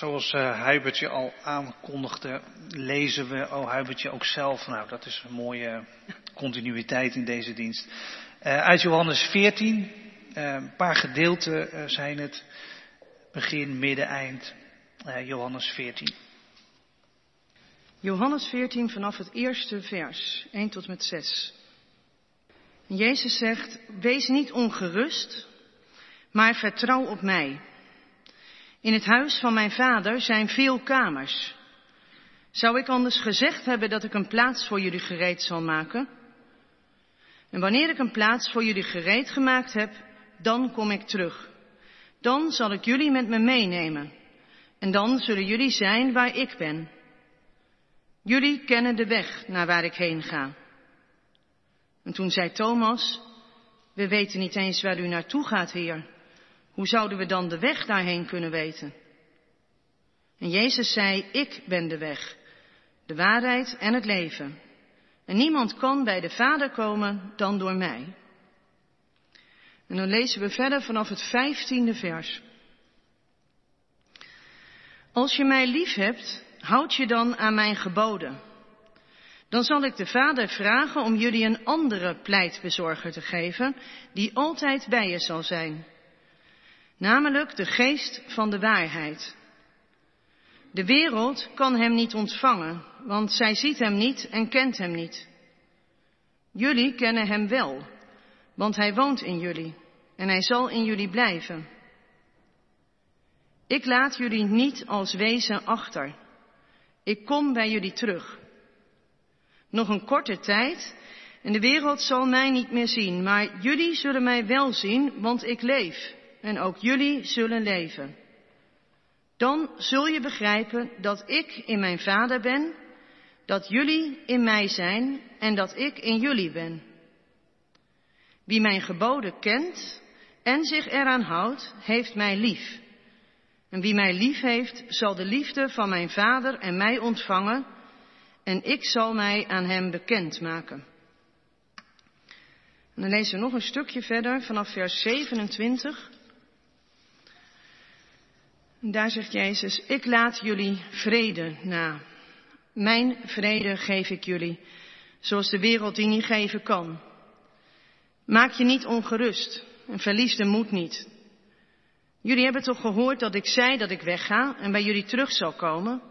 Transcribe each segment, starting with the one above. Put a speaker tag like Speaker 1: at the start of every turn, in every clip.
Speaker 1: Zoals uh, Huibertje al aankondigde, lezen we, oh Huibertje ook zelf, nou dat is een mooie continuïteit in deze dienst. Uh, uit Johannes 14, uh, een paar gedeelten zijn het, begin, midden, eind, Johannes 14.
Speaker 2: Johannes 14 vanaf het eerste vers, 1 tot met 6. Jezus zegt, wees niet ongerust, maar vertrouw op mij. In het huis van mijn vader zijn veel kamers. Zou ik anders gezegd hebben dat ik een plaats voor jullie gereed zal maken? En wanneer ik een plaats voor jullie gereed gemaakt heb, dan kom ik terug. Dan zal ik jullie met me meenemen. En dan zullen jullie zijn waar ik ben. Jullie kennen de weg naar waar ik heen ga. En toen zei Thomas, we weten niet eens waar u naartoe gaat, Heer. Hoe zouden we dan de weg daarheen kunnen weten? En Jezus zei, ik ben de weg, de waarheid en het leven. En niemand kan bij de Vader komen dan door mij. En dan lezen we verder vanaf het vijftiende vers. Als je mij lief hebt, houd je dan aan mijn geboden. Dan zal ik de Vader vragen om jullie een andere pleitbezorger te geven, die altijd bij je zal zijn namelijk de geest van de waarheid. De wereld kan hem niet ontvangen, want zij ziet hem niet en kent hem niet. Jullie kennen hem wel, want hij woont in jullie en hij zal in jullie blijven. Ik laat jullie niet als wezen achter. Ik kom bij jullie terug. Nog een korte tijd en de wereld zal mij niet meer zien, maar jullie zullen mij wel zien, want ik leef en ook jullie zullen leven. Dan zul je begrijpen dat ik in mijn Vader ben, dat jullie in mij zijn en dat ik in jullie ben. Wie mijn geboden kent en zich eraan houdt, heeft mij lief. En wie mij lief heeft, zal de liefde van mijn Vader en mij ontvangen, en ik zal mij aan hem bekendmaken. En dan lezen we nog een stukje verder vanaf vers 27. Daar zegt Jezus, ik laat jullie vrede na. Mijn vrede geef ik jullie, zoals de wereld die niet geven kan. Maak je niet ongerust en verlies de moed niet. Jullie hebben toch gehoord dat ik zei dat ik wegga en bij jullie terug zal komen?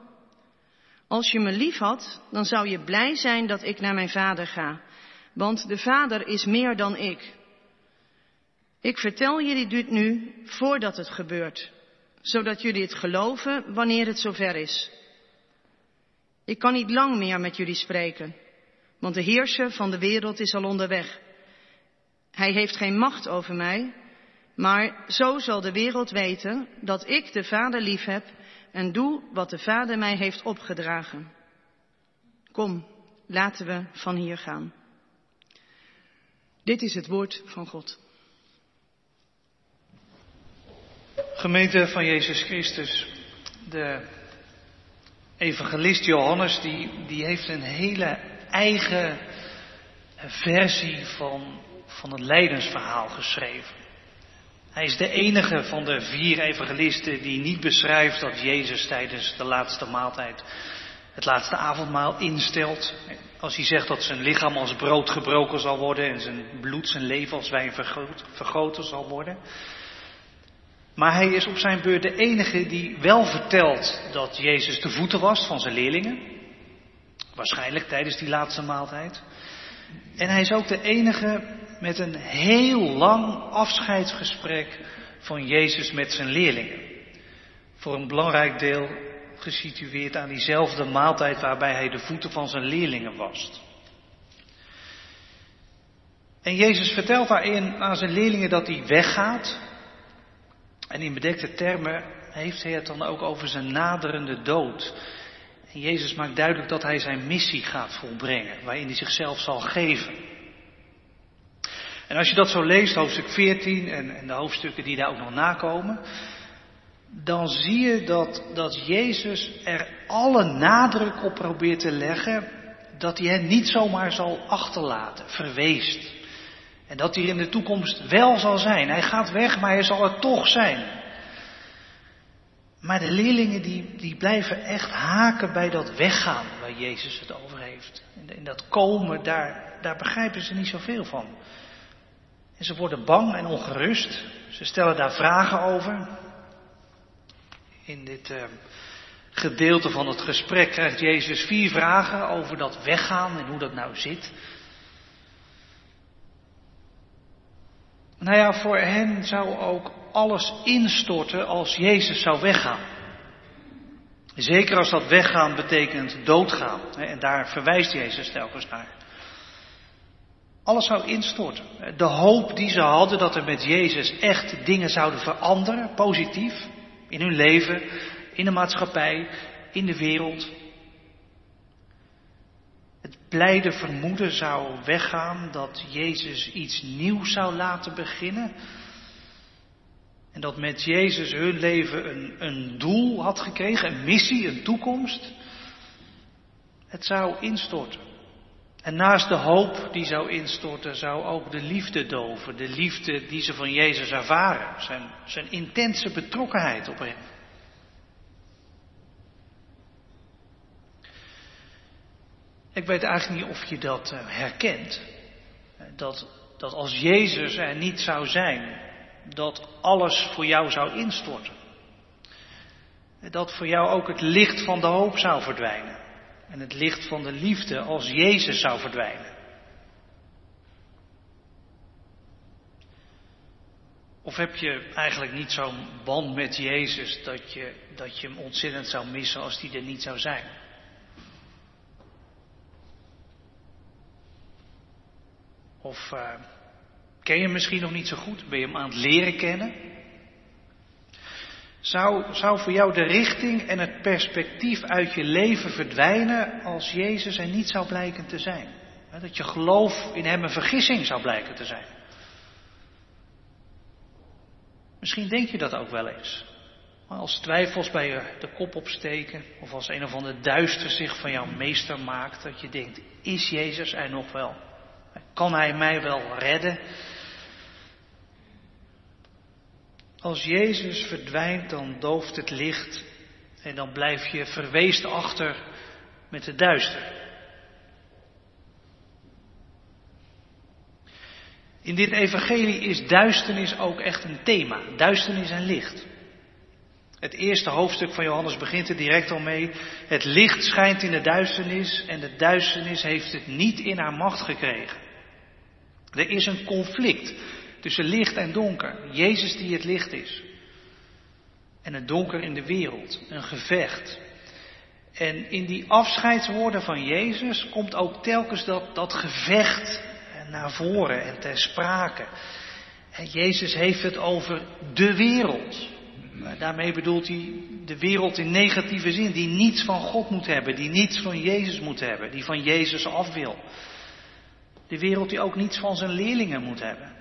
Speaker 2: Als je me lief had, dan zou je blij zijn dat ik naar mijn vader ga, want de vader is meer dan ik. Ik vertel jullie dit nu voordat het gebeurt zodat jullie het geloven wanneer het zover is. Ik kan niet lang meer met jullie spreken, want de heerser van de wereld is al onderweg. Hij heeft geen macht over mij, maar zo zal de wereld weten dat ik de Vader lief heb en doe wat de Vader mij heeft opgedragen. Kom, laten we van hier gaan. Dit is het woord van God.
Speaker 1: Gemeente van Jezus Christus, de evangelist Johannes, die, die heeft een hele eigen versie van, van het lijdensverhaal geschreven. Hij is de enige van de vier evangelisten die niet beschrijft dat Jezus tijdens de laatste maaltijd het laatste avondmaal instelt. Als hij zegt dat zijn lichaam als brood gebroken zal worden en zijn bloed, zijn leven als wijn vergoten zal worden. Maar hij is op zijn beurt de enige die wel vertelt dat Jezus de voeten was van zijn leerlingen. Waarschijnlijk tijdens die laatste maaltijd. En hij is ook de enige met een heel lang afscheidsgesprek van Jezus met zijn leerlingen. Voor een belangrijk deel gesitueerd aan diezelfde maaltijd waarbij hij de voeten van zijn leerlingen wast. En Jezus vertelt daarin aan zijn leerlingen dat hij weggaat en in bedekte termen heeft hij het dan ook over zijn naderende dood. Jezus maakt duidelijk dat hij zijn missie gaat volbrengen, waarin hij zichzelf zal geven. En als je dat zo leest, hoofdstuk 14 en, en de hoofdstukken die daar ook nog nakomen, dan zie je dat, dat Jezus er alle nadruk op probeert te leggen dat hij hen niet zomaar zal achterlaten, verweest. En dat hij in de toekomst wel zal zijn. Hij gaat weg, maar hij zal er toch zijn. Maar de leerlingen die, die blijven echt haken bij dat weggaan waar Jezus het over heeft. En dat komen, daar, daar begrijpen ze niet zoveel van. En ze worden bang en ongerust. Ze stellen daar vragen over. In dit uh, gedeelte van het gesprek krijgt Jezus vier vragen over dat weggaan en hoe dat nou zit. Nou ja, voor hen zou ook alles instorten als Jezus zou weggaan. Zeker als dat weggaan betekent doodgaan. En daar verwijst Jezus telkens naar. Alles zou instorten. De hoop die ze hadden dat er met Jezus echt dingen zouden veranderen, positief, in hun leven, in de maatschappij, in de wereld. Blijde vermoeden zou weggaan dat Jezus iets nieuws zou laten beginnen. En dat met Jezus hun leven een, een doel had gekregen, een missie, een toekomst. Het zou instorten. En naast de hoop die zou instorten, zou ook de liefde doven. De liefde die ze van Jezus ervaren. Zijn, zijn intense betrokkenheid op hem. Ik weet eigenlijk niet of je dat eh, herkent. Dat, dat als Jezus er niet zou zijn, dat alles voor jou zou instorten. Dat voor jou ook het licht van de hoop zou verdwijnen. En het licht van de liefde als Jezus zou verdwijnen. Of heb je eigenlijk niet zo'n band met Jezus dat je, dat je hem ontzettend zou missen als die er niet zou zijn? Of uh, ken je hem misschien nog niet zo goed? Ben je hem aan het leren kennen? Zou, zou voor jou de richting en het perspectief uit je leven verdwijnen als Jezus er niet zou blijken te zijn? Dat je geloof in Hem een vergissing zou blijken te zijn. Misschien denk je dat ook wel eens. Maar als twijfels bij je de kop opsteken, of als een of ander duister zich van jou meester maakt, dat je denkt, is Jezus er nog wel? Kan Hij mij wel redden? Als Jezus verdwijnt, dan dooft het licht en dan blijf je verweest achter met het duister. In dit evangelie is duisternis ook echt een thema. Duisternis en licht. Het eerste hoofdstuk van Johannes begint er direct al mee. Het licht schijnt in de duisternis en de duisternis heeft het niet in haar macht gekregen. Er is een conflict tussen licht en donker. Jezus die het licht is. En het donker in de wereld. Een gevecht. En in die afscheidswoorden van Jezus komt ook telkens dat, dat gevecht naar voren en ter sprake. En Jezus heeft het over de wereld. Daarmee bedoelt hij de wereld in negatieve zin, die niets van God moet hebben, die niets van Jezus moet hebben, die van Jezus af wil. De wereld die ook niets van zijn leerlingen moet hebben.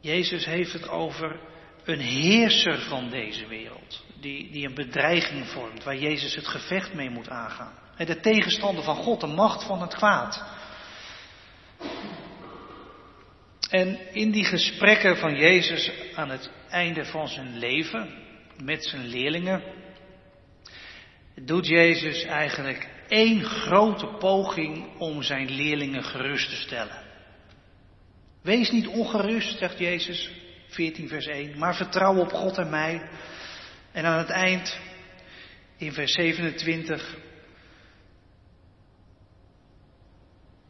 Speaker 1: Jezus heeft het over een heerser van deze wereld, die, die een bedreiging vormt, waar Jezus het gevecht mee moet aangaan. De tegenstander van God, de macht van het kwaad. En in die gesprekken van Jezus aan het einde van zijn leven met zijn leerlingen, doet Jezus eigenlijk één grote poging om zijn leerlingen gerust te stellen. Wees niet ongerust, zegt Jezus, 14 vers 1, maar vertrouw op God en mij. En aan het eind, in vers 27,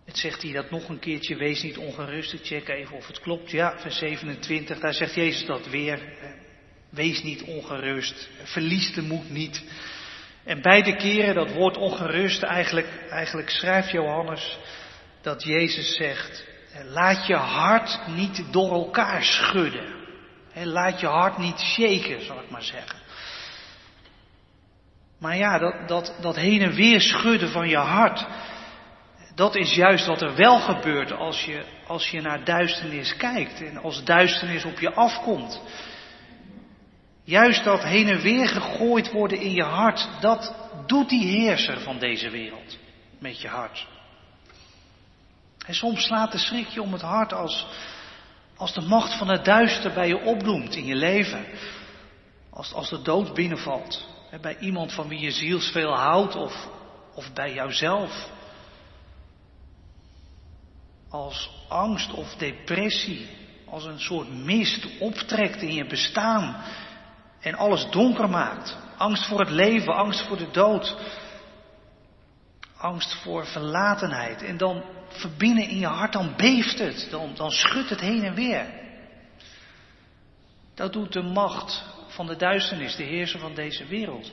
Speaker 1: het zegt hij dat nog een keertje, wees niet ongerust, ik check even of het klopt. Ja, vers 27, daar zegt Jezus dat weer. Wees niet ongerust, verlies de moed niet. En beide keren dat woord ongerust, eigenlijk, eigenlijk schrijft Johannes dat Jezus zegt, Laat je hart niet door elkaar schudden. Laat je hart niet shaken, zal ik maar zeggen. Maar ja, dat, dat, dat heen en weer schudden van je hart, dat is juist wat er wel gebeurt als je, als je naar duisternis kijkt en als duisternis op je afkomt. Juist dat heen en weer gegooid worden in je hart, dat doet die heerser van deze wereld met je hart. En soms slaat de schrik je om het hart als, Als de macht van het duister bij je opdoemt in je leven. Als, als de dood binnenvalt. Bij iemand van wie je ziels veel houdt of, of bij jouzelf. Als angst of depressie als een soort mist optrekt in je bestaan en alles donker maakt. Angst voor het leven, angst voor de dood, angst voor verlatenheid. En dan verbinnen in je hart, dan beeft het, dan, dan schudt het heen en weer. Dat doet de macht van de duisternis, de heerser van deze wereld.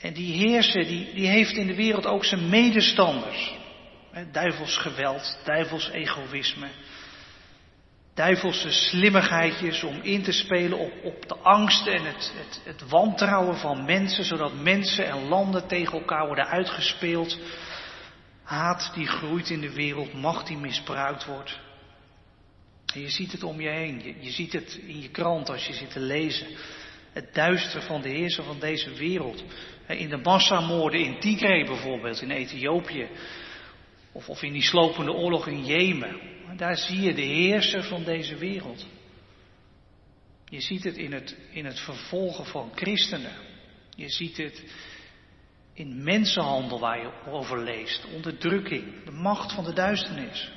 Speaker 1: En die heerser, die, die heeft in de wereld ook zijn medestanders. Duivels geweld, duivels egoïsme, duivelse slimmigheidjes om in te spelen op, op de angst en het, het, het wantrouwen van mensen, zodat mensen en landen tegen elkaar worden uitgespeeld. Haat die groeit in de wereld, macht die misbruikt wordt. En je ziet het om je heen, je, ziet het in je krant als je zit te lezen. Het duister van de heerser van deze wereld. In de massamoorden in Tigray bijvoorbeeld, in Ethiopië. Of, of in die slopende oorlog in Jemen. Daar zie je de heerser van deze wereld. Je ziet het in het, in het vervolgen van christenen. Je ziet het in mensenhandel waar je over leest, onderdrukking, de macht van de duisternis.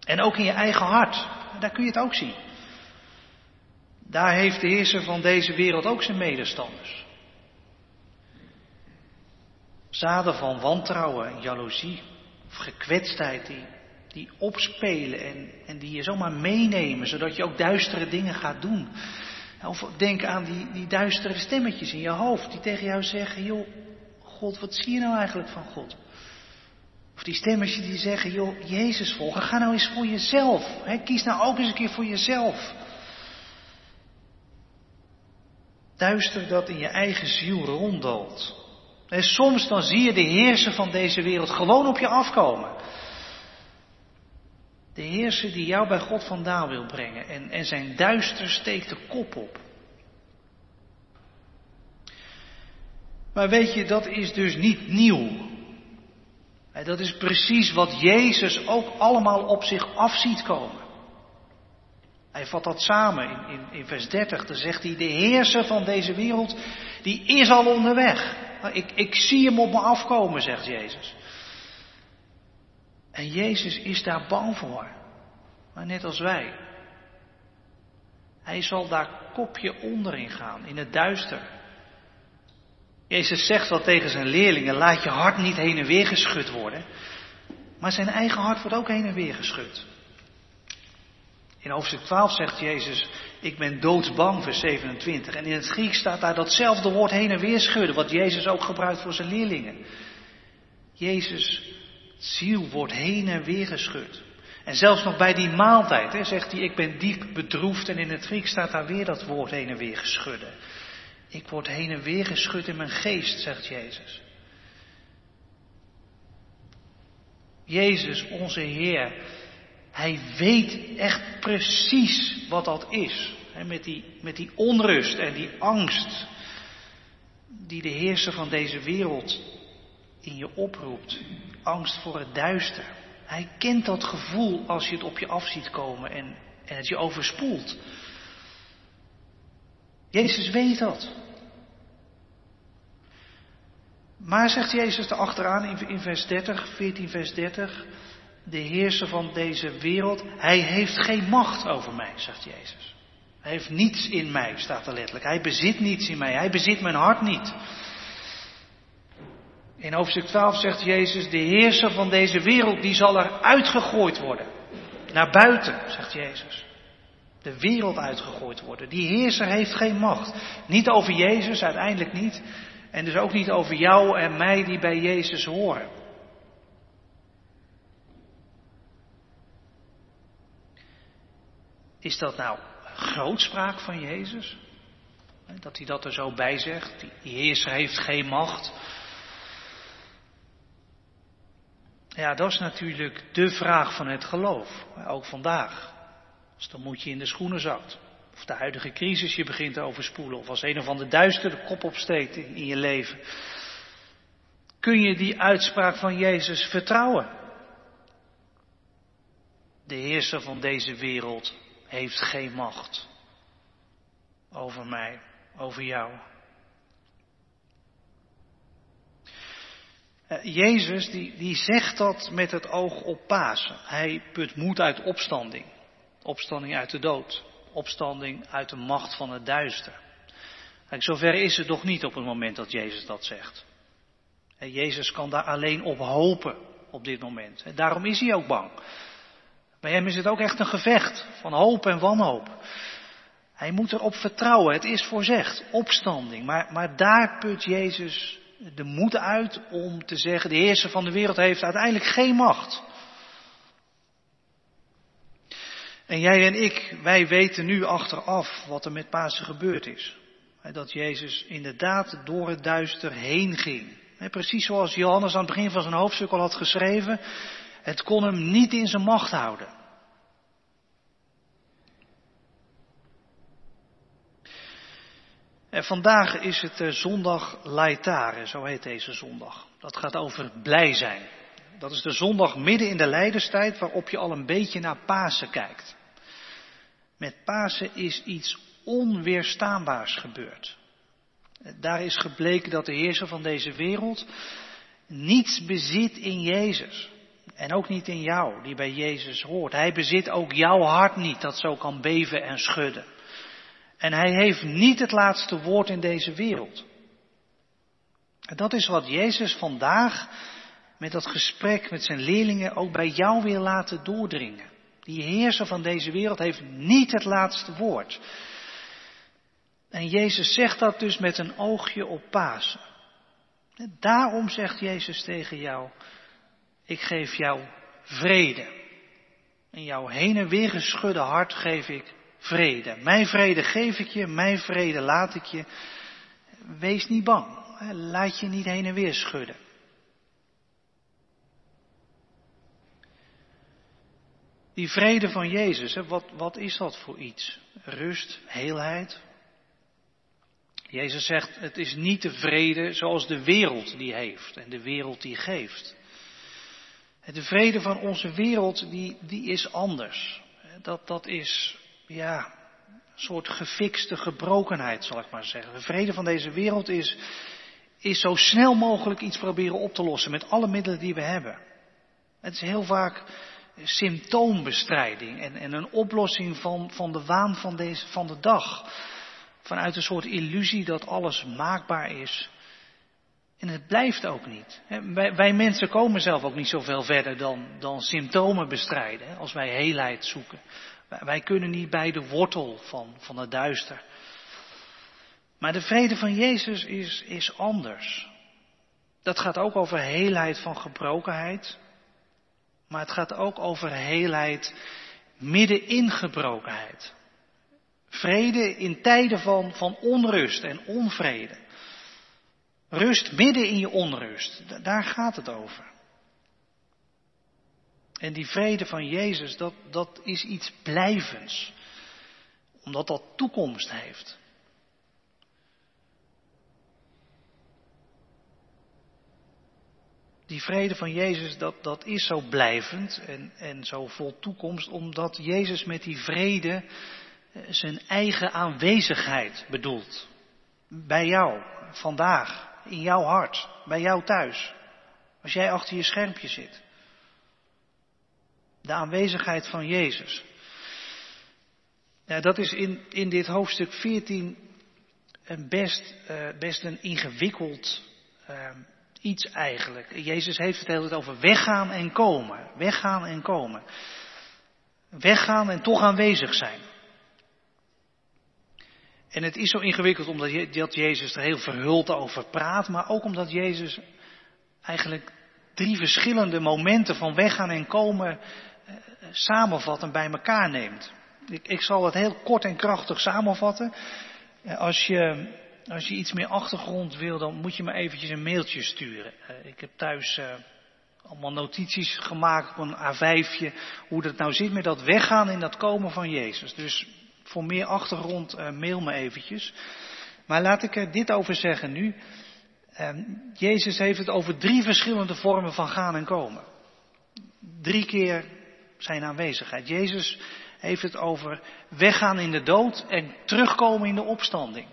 Speaker 1: En ook in je eigen hart, daar kun je het ook zien. Daar heeft de heerser van deze wereld ook zijn medestanders. Zaden van wantrouwen en jaloezie of gekwetstheid die die opspelen en, en die je zomaar meenemen, zodat je ook duistere dingen gaat doen. Of denk aan die, die duistere stemmetjes in je hoofd die tegen jou zeggen, joh, God, wat zie je nou eigenlijk van God? Of die stemmetjes die zeggen, joh, Jezus volgen, ga nou eens voor jezelf. Kies nou ook eens een keer voor jezelf. Duister dat in je eigen ziel ronddalt. En soms dan zie je de heerser van deze wereld gewoon op je afkomen. De heerser die jou bij God vandaan wil brengen en, en zijn duister steekt de kop op. Maar weet je, dat is dus niet nieuw. Dat is precies wat Jezus ook allemaal op zich af ziet komen. Hij vat dat samen in, in, in vers 30. Dan zegt hij, de heerser van deze wereld, die is al onderweg. Ik, ik zie hem op me afkomen, zegt Jezus. En Jezus is daar bang voor. Maar net als wij. Hij zal daar kopje onderin gaan, in het duister. Jezus zegt wel tegen zijn leerlingen, laat je hart niet heen en weer geschud worden. Maar zijn eigen hart wordt ook heen en weer geschud. In hoofdstuk 12 zegt Jezus, ik ben doodsbang, vers 27. En in het Grieks staat daar datzelfde woord heen en weer schudden, wat Jezus ook gebruikt voor zijn leerlingen. Jezus ziel wordt heen en weer geschud. En zelfs nog bij die maaltijd hè, zegt hij, ik ben diep bedroefd. En in het Grieks staat daar weer dat woord heen en weer geschudden. Ik word heen en weer geschud in mijn geest, zegt Jezus. Jezus, onze Heer, Hij weet echt precies wat dat is. Hè, met, die, met die onrust en die angst die de heerser van deze wereld in je oproept. Angst voor het duister. Hij kent dat gevoel als je het op je af ziet komen en, en het je overspoelt. Jezus weet dat. Maar zegt Jezus erachteraan in, in vers 30, 14 vers 30, de heerser van deze wereld, hij heeft geen macht over mij, zegt Jezus. Hij heeft niets in mij, staat er letterlijk. Hij bezit niets in mij, hij bezit mijn hart niet. In hoofdstuk 12 zegt Jezus, de heerser van deze wereld, die zal er uitgegooid worden. Naar buiten, zegt Jezus. De wereld uitgegooid worden. Die heerser heeft geen macht. Niet over Jezus, uiteindelijk niet. En dus ook niet over jou en mij die bij Jezus horen. Is dat nou grootspraak van Jezus? Dat hij dat er zo bij zegt. Die heerser heeft geen macht. Ja, dat is natuurlijk de vraag van het geloof, ook vandaag. Als dan moet je in de schoenen zakt, of de huidige crisis je begint te overspoelen, of als een of ander duister de kop opsteekt in je leven. Kun je die uitspraak van Jezus vertrouwen? de heerser van deze wereld heeft geen macht over mij, over jou. Jezus die, die zegt dat met het oog op Pasen. Hij put moed uit opstanding. Opstanding uit de dood. Opstanding uit de macht van het duister. Kijk, zover is het nog niet op het moment dat Jezus dat zegt. En Jezus kan daar alleen op hopen op dit moment. En daarom is hij ook bang. Bij hem is het ook echt een gevecht van hoop en wanhoop. Hij moet erop vertrouwen, het is voorzegd, opstanding. Maar, maar daar put Jezus de moed uit om te zeggen, de heerser van de wereld heeft uiteindelijk geen macht. En jij en ik, wij weten nu achteraf wat er met Pasen gebeurd is. Dat Jezus inderdaad door het duister heen ging. Precies zoals Johannes aan het begin van zijn hoofdstuk al had geschreven. Het kon hem niet in zijn macht houden. En vandaag is het eh, zondag Laetare, zo heet deze zondag. Dat gaat over blij zijn. Dat is de zondag midden in de lijdenstijd waarop je al een beetje naar Pasen kijkt. Met Pasen is iets onweerstaanbaars gebeurd. Daar is gebleken dat de heerser van deze wereld niets bezit in Jezus. En ook niet in jou, die bij Jezus hoort. Hij bezit ook jouw hart niet, dat zo kan beven en schudden. En hij heeft niet het laatste woord in deze wereld. En dat is wat Jezus vandaag met dat gesprek met zijn leerlingen ook bij jou wil laten doordringen. Die heerser van deze wereld heeft niet het laatste woord. En Jezus zegt dat dus met een oogje op Pasen. Daarom zegt Jezus tegen jou, ik geef jou vrede. In jouw heen en weer geschudde hart geef ik vrede. Mijn vrede geef ik je, mijn vrede laat ik je. Wees niet bang. Laat je niet heen en weer schudden. Die vrede van Jezus, wat, wat is dat voor iets? Rust, heelheid. Jezus zegt, het is niet de vrede zoals de wereld die heeft en de wereld die geeft. De vrede van onze wereld, die, die is anders. Dat, dat is ja, een soort gefixte gebrokenheid, zal ik maar zeggen. De vrede van deze wereld is, is zo snel mogelijk iets proberen op te lossen met alle middelen die we hebben. Het is heel vaak symptoombestrijding en, en een oplossing van, van de waan van, deze, van de dag. Vanuit een soort illusie dat alles maakbaar is. En het blijft ook niet. Wij, mensen komen zelf ook niet zoveel verder dan, dan symptomen bestrijden. Als wij heelheid zoeken. Wij kunnen niet bij de wortel van, van het duister. Maar de vrede van Jezus is, is anders. Dat gaat ook over heelheid van gebrokenheid. Maar het gaat ook over heelheid midden in gebrokenheid. Vrede in tijden van, van onrust en onvrede. Rust midden in je onrust. Daar gaat het over. En die vrede van Jezus, dat, dat is iets blijvends. Omdat dat toekomst heeft. Die vrede van Jezus, dat, dat is zo blijvend en, en zo vol toekomst, omdat Jezus met die vrede eh, zijn eigen aanwezigheid bedoelt. Bij jou, vandaag, in jouw hart, bij jou thuis. Als jij achter je schermpje zit. De aanwezigheid van Jezus. Ja, dat is in, in dit hoofdstuk 14 een best, uh, best een ingewikkeld uh, iets eigenlijk. Jezus heeft het hele tijd over weggaan en komen. Weggaan en komen. Weggaan en toch aanwezig zijn. En het is zo ingewikkeld omdat dat Jezus er heel verhuld over praat, maar ook omdat Jezus eigenlijk drie verschillende momenten van weggaan en komen eh, samenvat en bij elkaar neemt. Ik, ik zal het heel kort en krachtig samenvatten. Eh, als je, als je iets meer achtergrond wil, dan moet je me eventjes een mailtje sturen. Eh, ik heb thuis allemaal notities gemaakt op een A5'je, hoe dat nou zit met dat weggaan en dat komen van Jezus. Dus voor meer achtergrond mail me eventjes. Maar laat ik er dit over zeggen nu. Jezus heeft het over drie verschillende vormen van gaan en komen. Drie keer zijn aanwezigheid. Jezus heeft het over weggaan in de dood en terugkomen in de opstanding.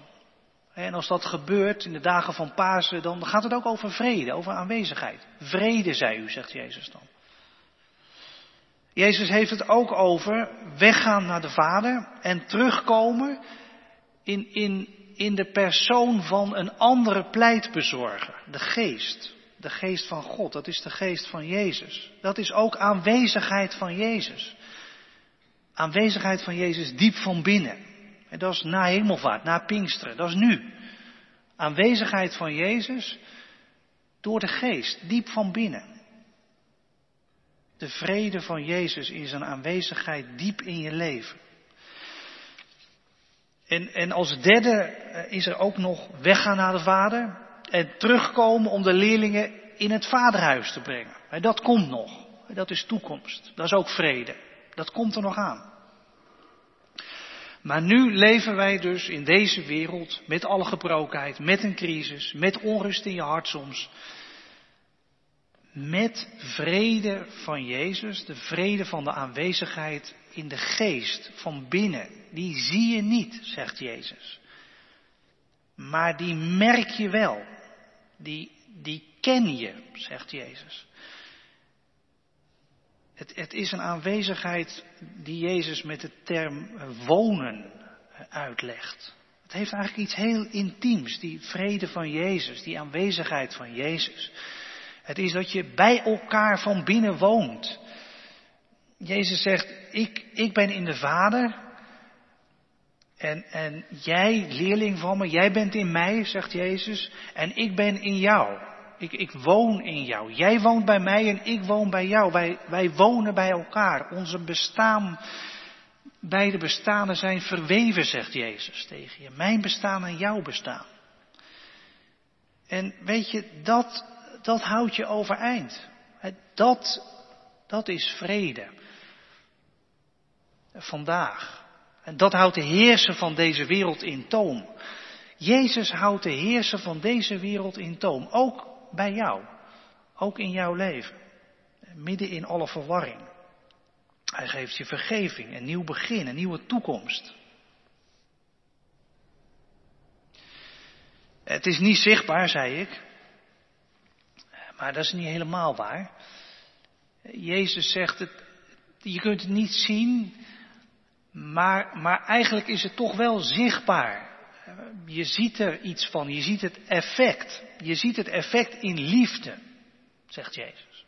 Speaker 1: En als dat gebeurt in de dagen van Pasen, dan gaat het ook over vrede, over aanwezigheid. Vrede, zei u, zegt Jezus dan. Jezus heeft het ook over weggaan naar de Vader en terugkomen in, in, in de persoon van een andere pleitbezorger, de geest. De geest van God, dat is de geest van Jezus. Dat is ook aanwezigheid van Jezus. Aanwezigheid van Jezus diep van binnen. En dat is na hemelvaart, na Pinksteren, dat is nu. Aanwezigheid van Jezus door de geest, diep van binnen. De vrede van Jezus in zijn aanwezigheid diep in je leven. En, en als derde eh, is er ook nog weggaan naar de Vader en terugkomen om de leerlingen in het Vaderhuis te brengen. Dat komt nog. Dat is toekomst. Dat is ook vrede. Dat komt er nog aan. Maar nu leven wij dus in deze wereld met alle gebrokenheid, met een crisis, met onrust in je hart soms. Met vrede van Jezus, de vrede van de aanwezigheid in de geest van binnen. Die zie je niet, zegt Jezus. Maar die merk je wel. Die, die ken je, zegt Jezus. Het, het is een aanwezigheid die Jezus met de term wonen uitlegt. Het heeft eigenlijk iets heel intiems, die vrede van Jezus, die aanwezigheid van Jezus. Het is dat je bij elkaar van binnen woont. Jezus zegt, ik, ik ben in de Vader en, en jij, leerling van me, jij bent in mij, zegt Jezus, en ik ben in jou. Ik, ik woon in jou. Jij woont bij mij en ik woon bij jou. Wij, wij wonen bij elkaar. Onze bestaan, beide bestaanden zijn verweven, zegt Jezus tegen je. Mijn bestaan en jouw bestaan. En weet je, dat, dat houdt je overeind. Dat, dat is vrede. Vandaag. En dat houdt de heerser van deze wereld in toom. Jezus houdt de heerser van deze wereld in toom. Ook bij jou. Ook in jouw leven. Midden in alle verwarring. Hij geeft je vergeving, een nieuw begin, een nieuwe toekomst. Het is niet zichtbaar, zei ik. Maar dat is niet helemaal waar. Jezus zegt het, je kunt het niet zien, maar, maar eigenlijk is het toch wel zichtbaar. Je ziet er iets van, je ziet het effect. Je ziet het effect in liefde, zegt Jezus.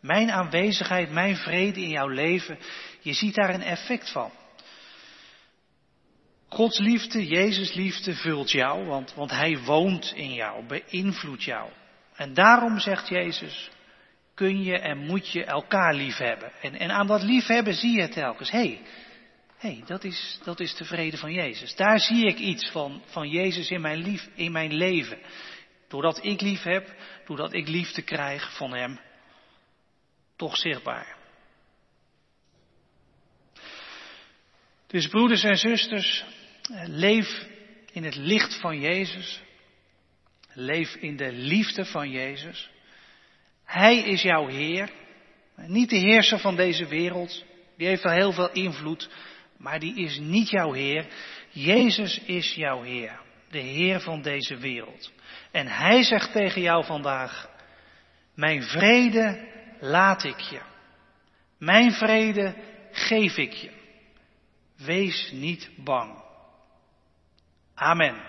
Speaker 1: Mijn aanwezigheid, mijn vrede in jouw leven, je ziet daar een effect van. Gods liefde, Jezus liefde vult jou, want, want Hij woont in jou, beïnvloedt jou. En daarom zegt Jezus, kun je en moet je elkaar liefhebben. En, en aan dat liefhebben zie je telkens, hé, hey, hey, dat, is, dat is de vrede van Jezus. Daar zie ik iets van, van Jezus in mijn, lief, in mijn leven. Doordat ik lief heb, doordat ik liefde krijg van Hem, toch zichtbaar. Dus broeders en zusters, leef in het licht van Jezus. Leef in de liefde van Jezus. Hij is jouw Heer. Niet de heerser van deze wereld. Die heeft wel heel veel invloed. Maar die is niet jouw Heer. Jezus is jouw Heer. De Heer van deze wereld. En Hij zegt tegen jou vandaag. Mijn vrede laat ik je. Mijn vrede geef ik je. Wees niet bang. Amen.